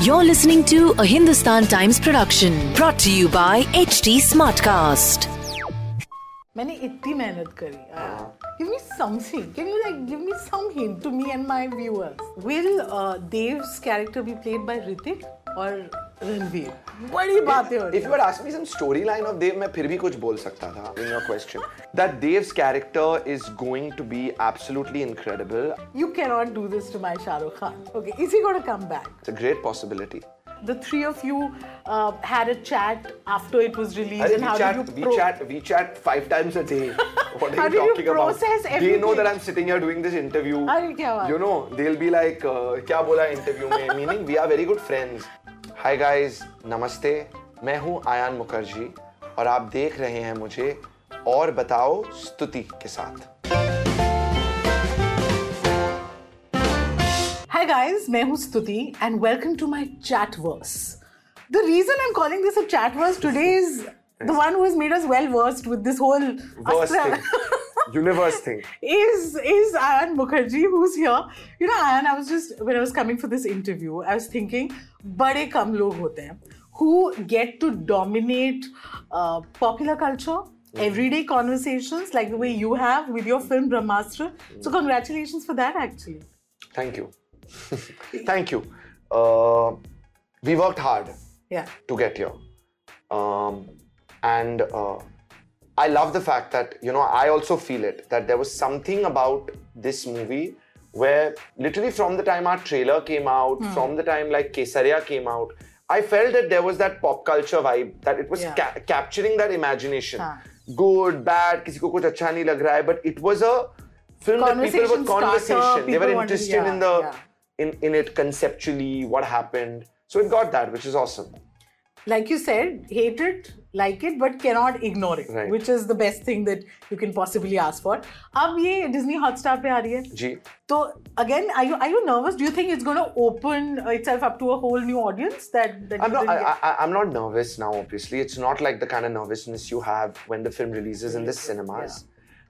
You're listening to a Hindustan Times production brought to you by HT Smartcast. मैंने इतनी मेहनत करी give me something. Can you like give me some hint to me and my viewers? Will uh, dev's character be played by Hrithik or ranveer? बड़ी बातें हो if you ask me some story line of Dev मैं फिर भी कुछ बोल सकता था in your question that Dev's character is going to be absolutely incredible you can not do this to my Shahrukh Khan okay is he going to come back it's a great possibility The three of you uh, had a chat after it was released, Arre, and how chat, did you? We chat, we chat five times a day. What are you talking you about? Everything? They know that I'm sitting here doing this interview. Arre, you know, they'll be like, uh, "Kya bola interview?" Mein? Meaning, we are very good friends. Hi guys नमस्ते। मैं हूँ आयान मुखर्जी और आप देख रहे हैं मुझे और बताओ स्तुति के साथ। हाय गाइस मैं हूँ Stuti and welcome to my chatverse the reason I am calling this a chatverse today is the one who has made us well versed with this whole verse Universe thing. is is Ayan Mukherjee who's here. You know, Ayan, I was just when I was coming for this interview, I was thinking, बड़े कम लोग होते हैं who get to dominate uh, popular culture, everyday conversations like the way you have with your film Brahmastra. So congratulations for that, actually. Thank you. Thank you. Uh, we worked hard Yeah. to get here. Um, and uh, I love the fact that, you know, I also feel it that there was something about this movie where literally from the time our trailer came out, mm. from the time like Kesaria came out, I felt that there was that pop culture vibe, that it was yeah. ca- capturing that imagination. Huh. Good, bad, kisi ko kuch acha nahi lag raha hai, but it was a film that people were conversation. People they were interested wanted, yeah, in the yeah. in, in it conceptually, what happened. So it got that, which is awesome. Like you said, hatred like it, but cannot ignore it, Right. which is the best thing that you can possibly ask for. अब ये Disney Hotstar पे आ रही है. G. So again, are you are you nervous? Do you think it's going to open itself up to a whole new audience? That, that I'm you not. didn't I, get? I, I'm not nervous now. Obviously, it's not like the kind of nervousness you have when the film releases in the cinemas.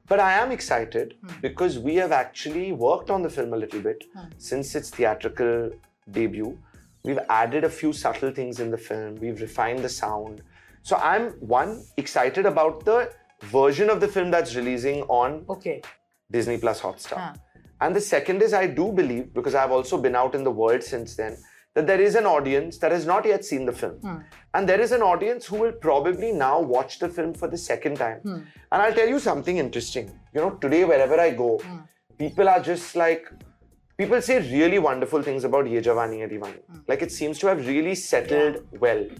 But I am excited because we have actually worked on the film a little bit since its theatrical debut. We've added a few subtle things in the film. We've refined the sound. so I'm one excited about the version of the film that's releasing on okay. Disney Plus Hotstar. Huh. And the second is, I do believe, because I've also been out in the world since then, that there is an audience that has not yet seen the film. Hmm. And there is an audience who will probably now watch the film for the second time. Hmm. And I'll tell you something interesting. You know, today, wherever I go, hmm. people are just like, people say really wonderful things about Ye Jawani Hai Diwani. Like, it seems to have really settled well.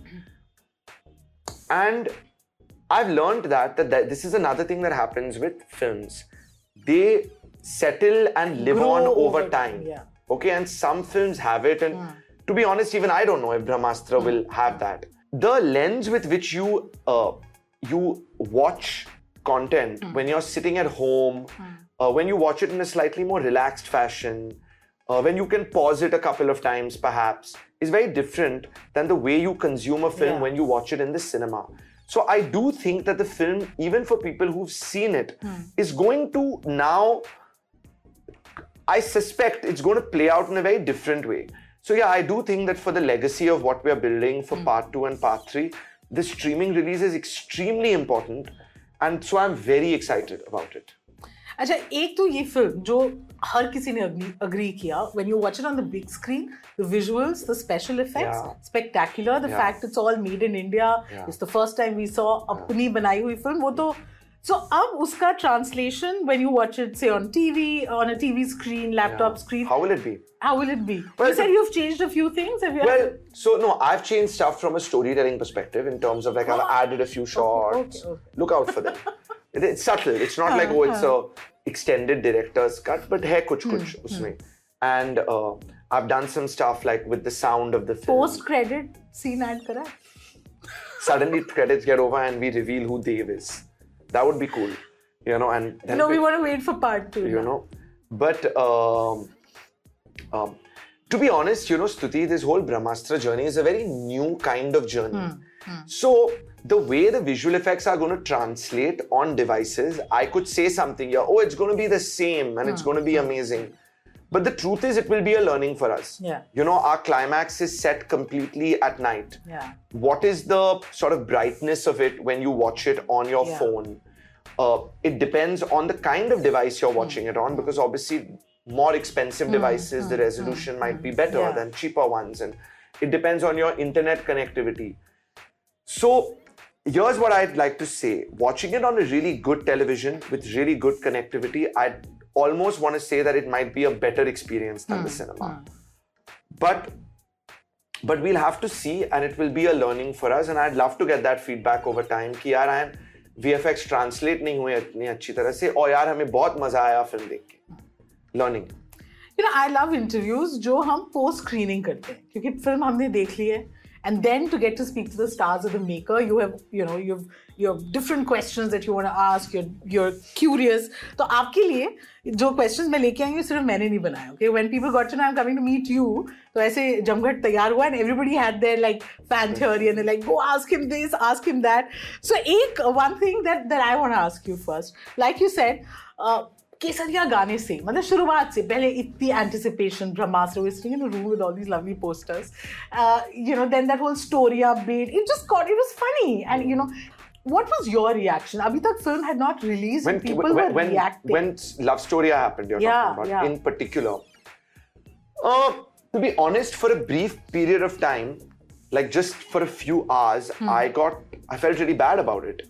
And I've learned that, that that this is another thing that happens with films. They settle and live Grow on over over time. time, yeah. Okay, and some films have it, and to be honest, even I don't know if Brahmastra will have that. The lens with which you uh, you watch content when you're sitting at home, uh, when you watch it in a slightly more relaxed fashion, uh, when you can pause it a couple of times perhaps, is very different than the way you consume a film Yeah. when you watch it in the cinema. So I do think that the film, even for people who've seen it, is going to now I suspect it's going to play out in a very different way. So yeah, I do think that for the legacy of what we're building for part two and part three, the streaming release is extremely important, and so I'm very excited about it. अच्छा एक तो ये film जो हर किसी ने agree किया when you watch it on the big screen the visuals the special effects spectacular the fact it's all made in India it's the first time we saw अपनी बनाई हुई फ़िल्म वो तो सो अब उसका translation when you watch it say on TV on a TV screen laptop screen how will it be How will it be? Well, you said you've changed a few things. Have you well, ever... so no, I've changed stuff from a storytelling perspective in terms of like I've added a few shots. Okay, okay, okay. Look out for them. It- it's subtle. It's not like oh, it's a extended director's cut, but hai kuch kuch usme. And uh, I've done some stuff like with the sound of the film. post credit scene add करा Suddenly credits get over and we reveal who Dev is. That would be cool, you know. And then no we we- want to wait for part two you now. know. But um, um, to be honest, you know, Stuti, this whole Brahmastra journey is a very new kind of journey. So the way the visual effects are going to translate on devices, I could say something here, oh, it's going to be the same and it's hmm. going to be amazing. But the truth is, it will be a learning for us. Yeah. You know, our climax is set completely at night. Yeah. What is the sort of brightness of it when you watch it on your Yeah. phone? Uh, it depends on the kind of device you're hmm. watching it on because obviously more expensive hmm. devices the resolution might be better Yeah. than cheaper ones and it depends on your internet connectivity so here's what i'd like to say watching it on a really good television with really good connectivity i'd almost want to say that it might be a better experience than the cinema but but we'll have to see and it will be a learning for us and i'd love to get that feedback over time कि यार आई VFX translate नहीं हुए इतनी अच्छी तरह से और यार हमें बहुत मजा आया फिल्म देख के learning you know, I love interviews जो हम post screening करते हैं क्योंकि फिल्म हमने देख ली है and then to get to speak to the stars of the maker you have you know you've you have different questions that you want to ask you're you're curious तो आपके लिए जो questions मैं लेके आई हूँ सिर्फ मैंने नहीं बनाया okay when people got to know I'm coming to meet you तो ऐसे जमघट तैयार हुआ and everybody had their like fan theory and they're like go ask him this ask him that so एक one thing that that I want to ask you first like you said uh, केसरिया गाने से मतलब शुरुआत से पहले इतनी anticipation Brahmastra was sitting in a room with all these lovely posters uh, you know then that whole story update it just got it was funny and you know what was your reaction abhi tak film had not released when and people when, were when, reacting when love story happened you're Yeah, talking about yeah. in particular uh, to be honest for a brief period of time like just for a few hours Hmm. i got i felt really bad about it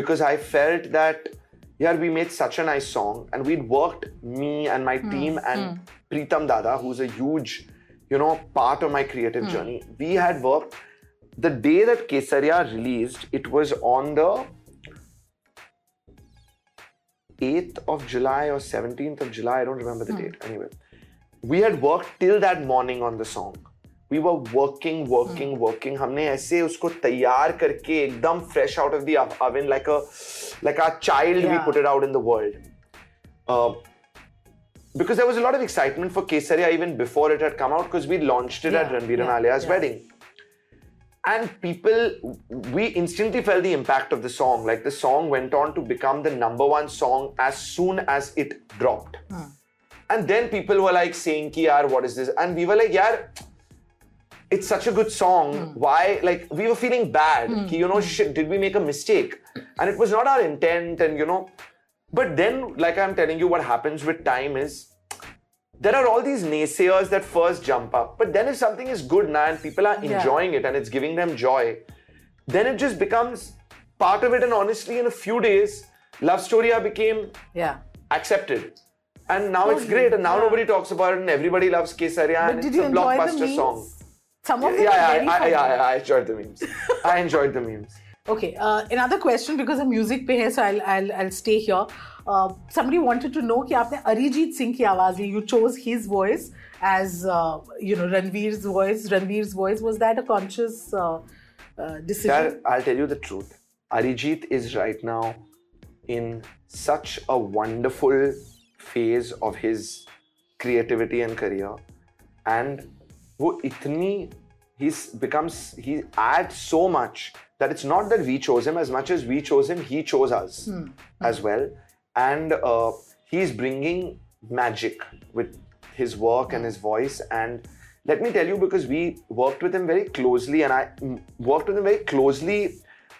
because i felt that yeah we made such a nice song and we'd worked me and my Hmm. team and Pritam Dada who's a huge you know part of my creative Hmm. journey we had worked the day that Kesaria released it was on the 8th of July or 17th of July, I don't remember the date. Anyway, we had worked till that morning on the song. We were working, working, hmm. working. हमने ऐसे उसको तैयार करके एकदम fresh out of the oven like a like a child we put it out in the world because there was a lot of excitement for Kesaria even before it had come out because we launched it at Ranbir yeah, and Alia's wedding. And people, we instantly felt the impact of the song. Like the song went on to become the number one song as soon as it dropped. Hmm. And then people were like saying, Ki, what is this? And we were like, yaar, it's such a good song why like we were feeling bad ki, you know shit did we make a mistake and it was not our intent and you know but then like i'm telling you what happens with time is there are all these naysayers that first jump up. But then if something is good now and people are Yeah. enjoying it and it's giving them joy, then it just becomes part of it. And honestly, in a few days, Love Storiyaan became yeah accepted. And now it's great. And now yeah. nobody talks about it and everybody loves Kesaria but and it's a blockbuster song. Some of them yeah, are yeah, very I, funny. Yeah, yeah, I enjoyed the memes. I enjoyed the memes. Okay, uh, another question because the music पे है, so I'll I'll I'll stay here. Uh, somebody wanted to know that आपने अरिजीत सिंह की आवाज़ You chose his voice as uh, you know Ranbir's voice. Ranbir's voice was that a conscious uh, uh, decision? I'll tell you the truth. Arijit is right now in such a wonderful phase of his creativity and career, and वो इतनी he becomes he adds so much that it's not that we chose him as much as we chose him he chose us hmm. hmm. as well and uh, he's bringing magic with his work and his voice and let me tell you because we worked with him very closely and i mm, worked with him very closely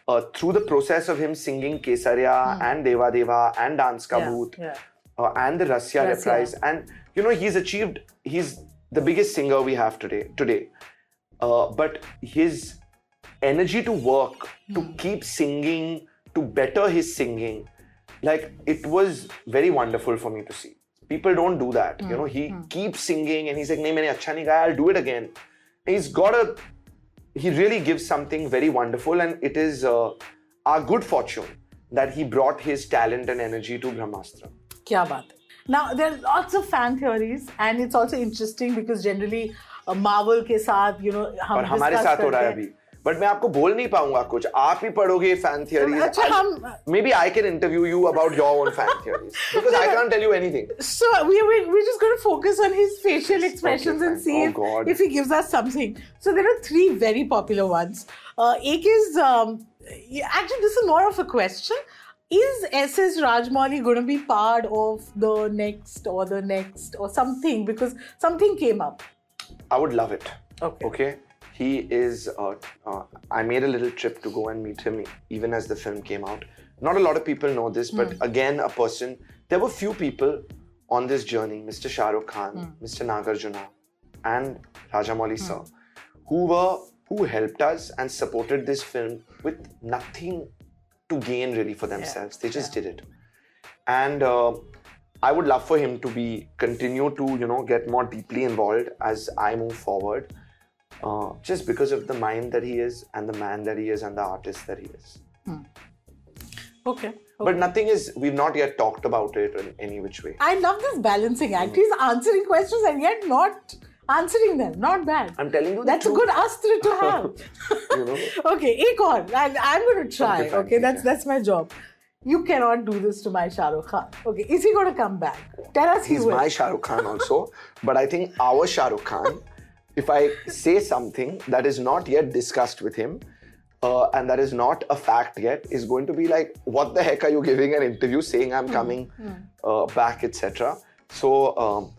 uh, through the process of him singing kesarya hmm. and deva deva and Dance Ka Bhoot yeah, yeah. uh, and the Rasiya reprise and you know he's achieved he's the biggest singer we have today. Today, uh, but his energy to work, to keep singing, to better his singing, like it was very wonderful for me to see. People don't do that. Mm. You know, he mm. keeps singing and he's like, nahi, acha nahi gaya, I'll do it again. And he's got a, he really gives something very wonderful and it is uh, our good fortune that he brought his talent and energy to Brahmastra. Kya baat Now, there are lots of fan theories, and it's also interesting because generally uh, Marvel के साथ you know हम हमारे साथ हो रहा है अभी। But मैं आपको बोल नहीं पाऊँगा कुछ। आप ही पढ़ोगे फ़ैन थियरीज अच्छा हम maybe I can interview you about your own fan theories because I can't tell you anything so we we we just going focus on his facial expressions and see if he gives us something so there are three very popular ones एक is um, actually this is more of a question. Is SS Rajamouli going to be part of the next or the next or something? Because something came up. I would love it. Okay. Okay. He is. Uh, uh, I made a little trip to go and meet him, even as the film came out. Not a lot of people know this, but again, a person. There were few people on this journey: Mr. Shah Rukh Khan, Mr. Nagarjuna, and Rajamouli sir, who were who helped us and supported this film with nothing to gain really for themselves. They just did it, and. Uh, I would love for him to be continue to you know get more deeply involved as I move forward, uh, just because of the mind that he is and the man that he is and the artist that he is. Okay. But nothing is we've not yet talked about it in any which way. I love this balancing act. He's answering questions and yet not answering them. Not bad. I'm telling you, That's a good astra to have. You know? okay, aur. I, I'm going to try. Okay, Okay, that's that's my job. You cannot do this to my Shah Rukh Khan. Okay, is he going to come back? Tell us he He's will. my Shah Rukh Khan also, but I think our Shah Rukh Khan, if I say something that is not yet discussed with him. Uh, and that is not a fact yet, is going to be like, what the heck are you giving an interview saying I'm coming uh, back, etc. So, um,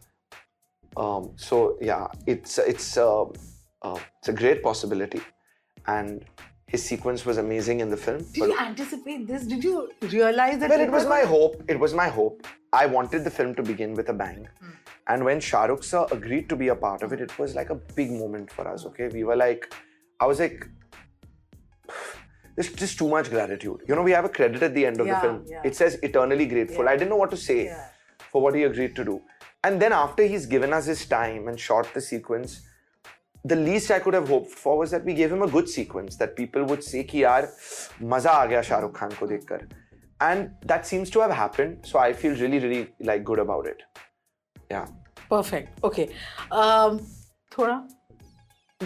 um, so yeah, it's it's uh, uh, it's a great possibility, and his sequence was amazing in the film. Did you anticipate this? Did you realize that? well, it was my hope. It was my hope. I wanted the film to begin with a bang. And when Shah Rukh sir agreed to be a part of it, it was like a big moment for us. Okay, we were like, I was like, there's just too much gratitude. You know, we have a credit at the end of Yeah, the film. yeah. It says eternally grateful. I didn't know what to say Yeah. for what he agreed to do. And then after he's given us his time and shot the sequence, the least I could have hoped for was that we gave him a good sequence that people would say ki yaar maza aa gaya Shahrukh Khan ko dekhkar. And that seems to have happened, so I feel really really like good about it. Yeah. Perfect. Okay. Um thoda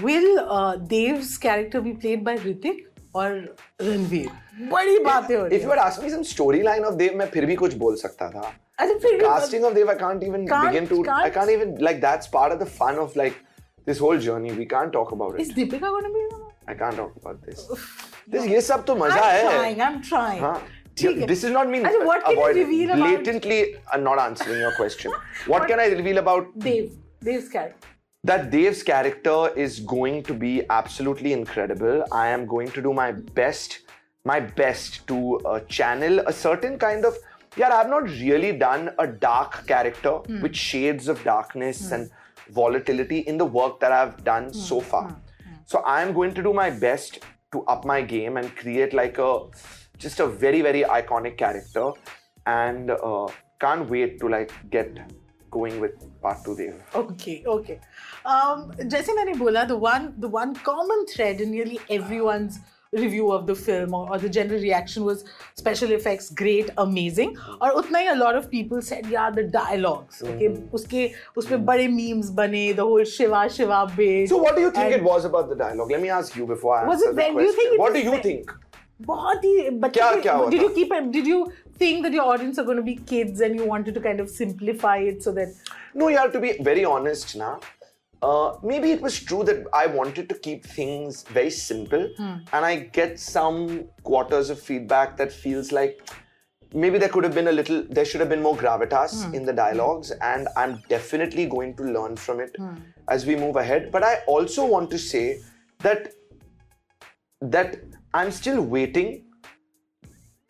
will uh, Dev's character be played by Hrithik or Ranveer? बड़ी बातें हो रही If you had asked me some storyline of Dev मैं फिर भी कुछ बोल सकता था casting of Dev, I can't even can't, begin to. Can't. I can't even like. That's part of the fun of like this whole journey. We can't talk about it. Is Deepika going to be? I can't talk about this. this ये up to. मजा है. I'm trying. I'm trying. Yeah, this is not me. Achha, what can avoid, you reveal about? Blatantly, I'm not answering your question. what, what can I reveal about Dev. Dev's character. That Dev's character is going to be absolutely incredible. I am going to do my best, my best to uh, channel a certain kind of Yeah, I've not really done a dark character with shades of darkness and volatility in the work that I've done so far. So I am going to do my best to up my game and create like a just a very very iconic character, and uh, can't wait to like get going with part two, Dev. Okay, okay. Um, जैसे मैंने बोला, the one, the one common thread in nearly everyone's review of the film or, or the general reaction was special effects great, amazing. और उतना ही a lot of people said, yeah, the dialogues. Okay, उसके उसपे बड़े memes बने, the whole Shiva Shiva bit. So, what do you think and it was about the dialogue? Let me ask you before I Was answer it the then- do you question. think it what was do you then- think? बहुत ही बच्चे क्या- के- क्या हुआ did you था? keep it, did you think that your audience are going to be kids and you wanted to kind of simplify it so that No, you have to be very honest now. Uh, maybe it was true that I wanted to keep things very simple, Hmm. and I get some quarters of feedback that feels like maybe there could have been a little, there should have been more gravitas Hmm. in the dialogues, and I'm definitely going to learn from it Hmm. as we move ahead. But I also want to say that that I'm still waiting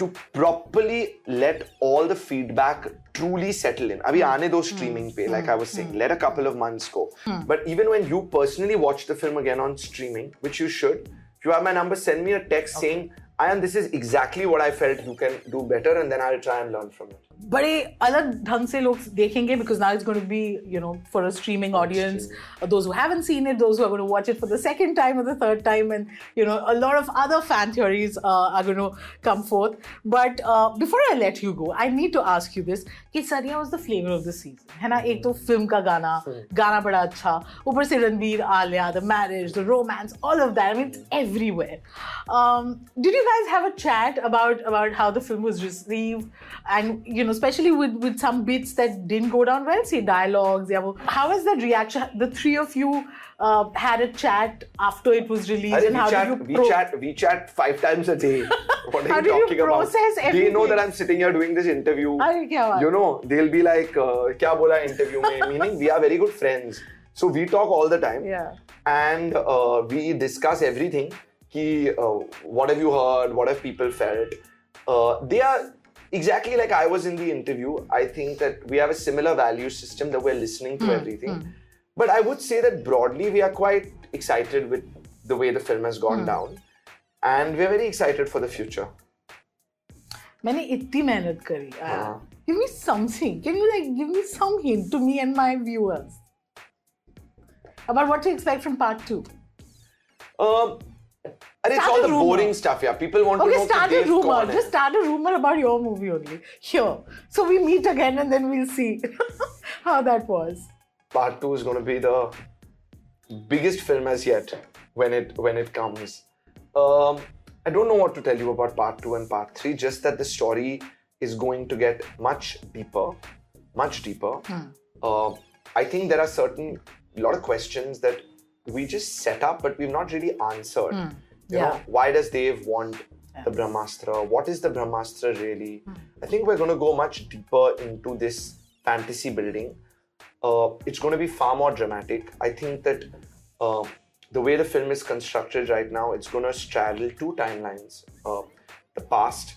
to properly let all the feedback truly settle in. Abhi aane do streaming hmm. pe, like I was saying, hmm. let a couple of months go. Hmm. But even when you personally watch the film again on streaming, which you should, if you have my number, send me a text saying, Ayan, this is exactly what I felt you can do better, and then I'll try and learn from it. बड़े अलग ढंग से लोग देखेंगे because now it's going to be you know for a streaming audience uh, those who haven't seen it those who are going to watch it for the second time or the third time and you know a lot of other fan theories uh, are going to come forth but uh, before I let you go I need to ask you this कि सरिया was the flavor of the season है ना एक तो film का गाना गाना बड़ा अच्छा ऊपर से Ranbir Alia the marriage the romance all of that I mean it's everywhere um, did you guys have a chat about about how the film was received and you know, especially with, with some bits that didn't go down well, say dialogues. Yeah, how has that reaction? The three of you uh, had a chat after it was released, and we, how chat, did you we chat we chat five times a day. What are How you do you talking about? process They know that? I'm sitting here doing this interview. Arey, kya baat You know, they'll be like, uh, "Kya bola interview mein?" Meaning we are very good friends, so we talk all the time. Yeah. And uh, we discuss everything. Ki, uh, what have you heard? What have people felt? Uh, they are exactly like I was in the interview, I think that we have a similar value system that we're listening to mm, everything. Mm. But I would say that broadly, we are quite excited with the way the film has gone mm. down. And we're very excited for the future. Many itti मेहनत kari. Give me something. Can you like give me some hint to me and my viewers about what to expect from part 2 um, and it's all the rumor. boring stuff, yeah. People want okay, to know. Okay, start a rumor. Just start a rumor about your movie only. Here. So we meet again and then we'll see how that was. Part two is gonna be the biggest film as yet when it when it comes. Um, I don't know what to tell you about part two and part three, just that the story is going to get much deeper. Much deeper. Hmm. Uh, I think there are certain lot of questions that we just set up but we've not really answered. Hmm you Yeah. know, why does Dev want the Brahmastra? What is the Brahmastra really? I think we're going to go much deeper into this fantasy building. Uh, it's going to be far more dramatic. I think that uh, the way the film is constructed right now, it's going to straddle two timelines: uh, the past.